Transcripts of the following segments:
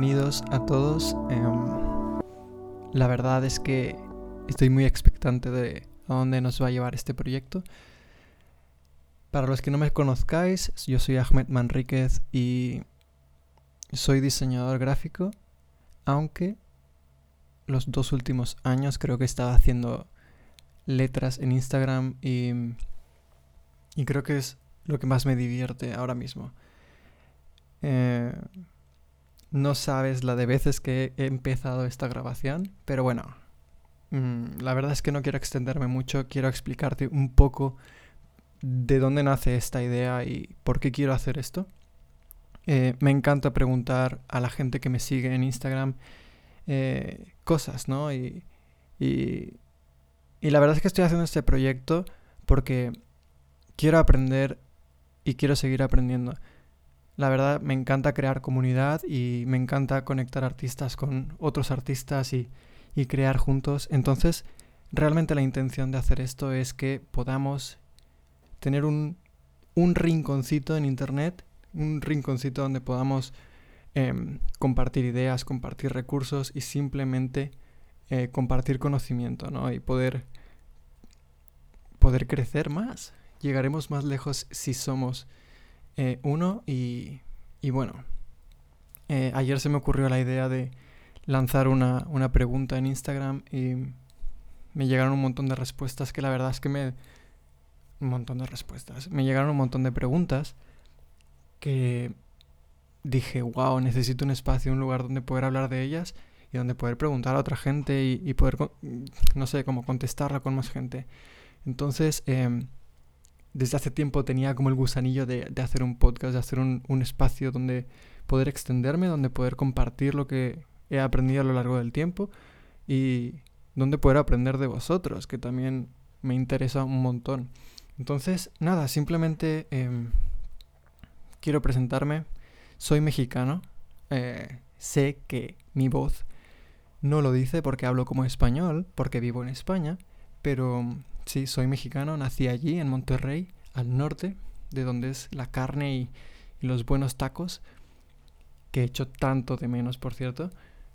bienvenidos a todos. Em, la verdad es que estoy muy expectante de a dónde nos va a llevar este proyecto. Para los que no me conozcáis, yo soy Ahmed Manríquez y soy diseñador gráfico, aunque los dos últimos años creo que estaba haciendo letras en Instagram y, y creo que es lo que más me divierte ahora mismo. Eh, no sabes la de veces que he empezado esta grabación, pero bueno, mm, la verdad es que no quiero extenderme mucho, quiero explicarte un poco de dónde nace esta idea y por qué quiero hacer esto. Eh, me encanta preguntar a la gente que me sigue en Instagram eh, cosas, ¿no? Y, y, y la verdad es que estoy haciendo este proyecto porque quiero aprender y quiero seguir aprendiendo. La verdad me encanta crear comunidad y me encanta conectar artistas con otros artistas y, crear juntos. Entonces, realmente la intención de hacer esto es que podamos tener un, rinconcito en Internet, un rinconcito donde podamos em, compartir ideas, compartir recursos y simplemente eh, compartir conocimiento, ¿no? Y poder, poder crecer más. Llegaremos más lejos si somos eh, uno y, y bueno, eh, ayer se me ocurrió la idea de lanzar una, una pregunta en Instagram y me llegaron un montón de respuestas que la verdad es que me... Un montón de respuestas. Me llegaron un montón de preguntas que dije, wow, necesito un espacio, un lugar donde poder hablar de ellas y donde poder preguntar a otra gente y, poder, no sé, como contestarla con más gente. Entonces, em, desde hace tiempo tenía como el gusanillo de, hacer un podcast, de hacer un, espacio donde poder extenderme, donde poder compartir lo que he aprendido a lo largo del tiempo y donde poder aprender de vosotros, que también me interesa un montón. Entonces, nada, simplemente em, quiero presentarme. Soy mexicano. Eh, sé que mi voz no lo dice porque hablo como español, porque vivo en España, pero Sí, soy mexicano, nací allí, en Monterrey, al norte, de donde es la carne y, los buenos tacos, que he hecho tanto de menos, por cierto.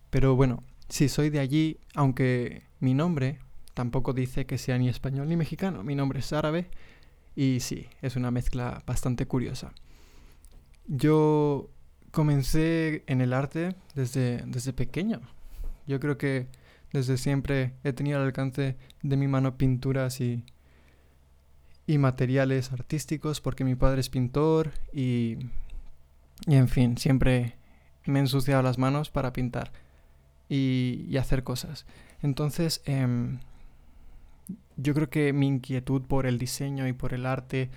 Pero bueno, sí, soy de allí, aunque mi nombre tampoco dice que sea ni español ni mexicano. Mi nombre es árabe y sí, es una mezcla bastante curiosa. Yo comencé en el arte desde, desde pequeño. Yo creo que desde siempre he tenido al alcance de mi mano pinturas y, y materiales artísticos porque mi padre es pintor y, y en fin, siempre me he ensuciado las manos para pintar y, hacer cosas. Entonces, em, yo creo que mi inquietud por el diseño y por el arte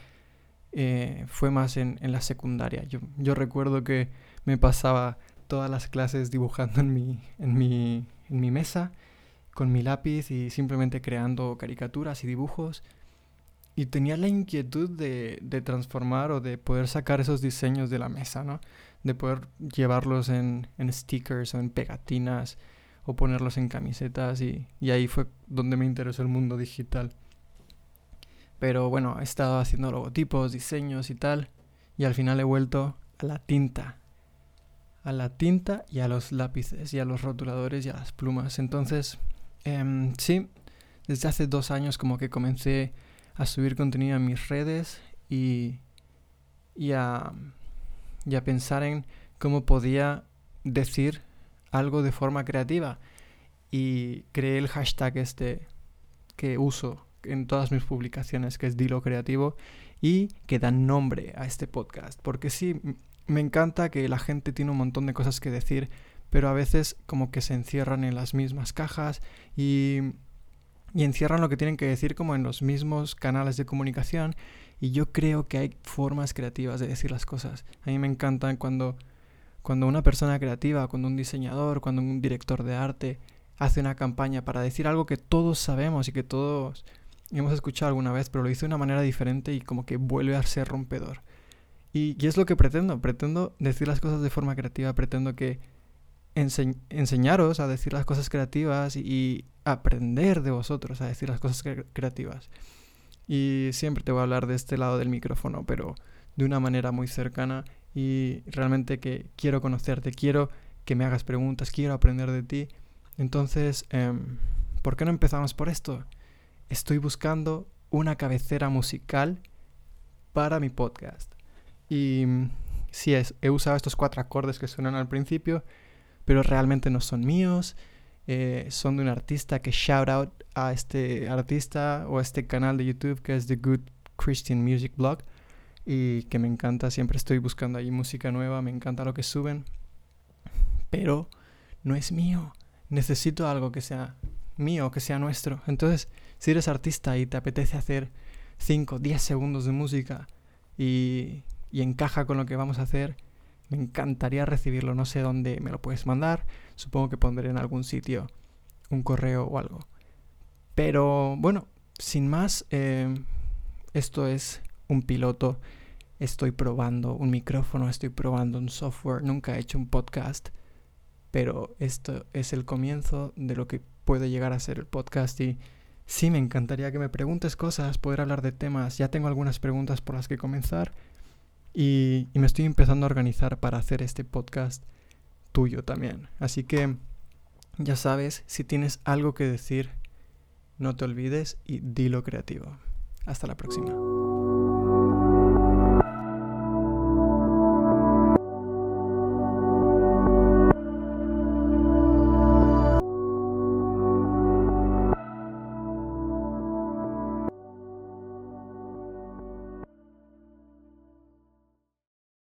eh, fue más en, en la secundaria. Yo, yo, recuerdo que me pasaba todas las clases dibujando en mi, en mi, en mi mesa con mi lápiz y simplemente creando caricaturas y dibujos. Y tenía la inquietud de, de, transformar o de poder sacar esos diseños de la mesa, ¿no? De poder llevarlos en, en stickers o en pegatinas o ponerlos en camisetas y, y, ahí fue donde me interesó el mundo digital. Pero bueno, he estado haciendo logotipos, diseños y tal y al final he vuelto a la tinta. A la tinta y a los lápices y a los rotuladores y a las plumas. Entonces Em, sí, desde hace dos años como que comencé a subir contenido en mis redes y, y, a, y a pensar en cómo podía decir algo de forma creativa. Y creé el hashtag este que uso en todas mis publicaciones, que es Dilo Creativo, y que da nombre a este podcast. Porque sí, me encanta que la gente tiene un montón de cosas que decir, pero a veces como que se encierran en las mismas cajas y, y encierran lo que tienen que decir como en los mismos canales de comunicación y yo creo que hay formas creativas de decir las cosas. A mí me encanta cuando, cuando una persona creativa, cuando un diseñador, cuando un director de arte hace una campaña para decir algo que todos sabemos y que todos hemos escuchado alguna vez, pero lo dice de una manera diferente y como que vuelve a ser rompedor. Y, es lo que pretendo, pretendo decir las cosas de forma creativa, pretendo que enseñaros a decir las cosas creativas y, aprender de vosotros a decir las cosas creativas. Y siempre te voy a hablar de este lado del micrófono, pero de una manera muy cercana y realmente que quiero conocerte, quiero que me hagas preguntas, quiero aprender de ti. Entonces, em, ¿por qué no empezamos por esto? Estoy buscando una cabecera musical para mi podcast. Y sí, es, he usado estos cuatro acordes que suenan al principio, pero realmente no son míos. Eh, son de un artista que shout out a este artista o a este canal de YouTube que es The Good Christian Music Blog y que me encanta, siempre estoy buscando ahí música nueva, me encanta lo que suben, pero no es mío, necesito algo que sea mío, que sea nuestro. Entonces, si eres artista y te apetece hacer 5, 10 segundos de música y, y encaja con lo que vamos a hacer, me encantaría recibirlo. No sé dónde me lo puedes mandar. Supongo que pondré en algún sitio un correo o algo. Pero bueno, sin más, eh, esto es un piloto, estoy probando un micrófono, estoy probando un software, nunca he hecho un podcast, pero esto es el comienzo de lo que puede llegar a ser el podcast y sí me encantaría que me preguntes cosas, poder hablar de temas, ya tengo algunas preguntas por las que comenzar y, me estoy empezando a organizar para hacer este podcast tuyo también. Así que ya sabes, si tienes algo que decir, no te olvides y dilo creativo. Hasta la próxima.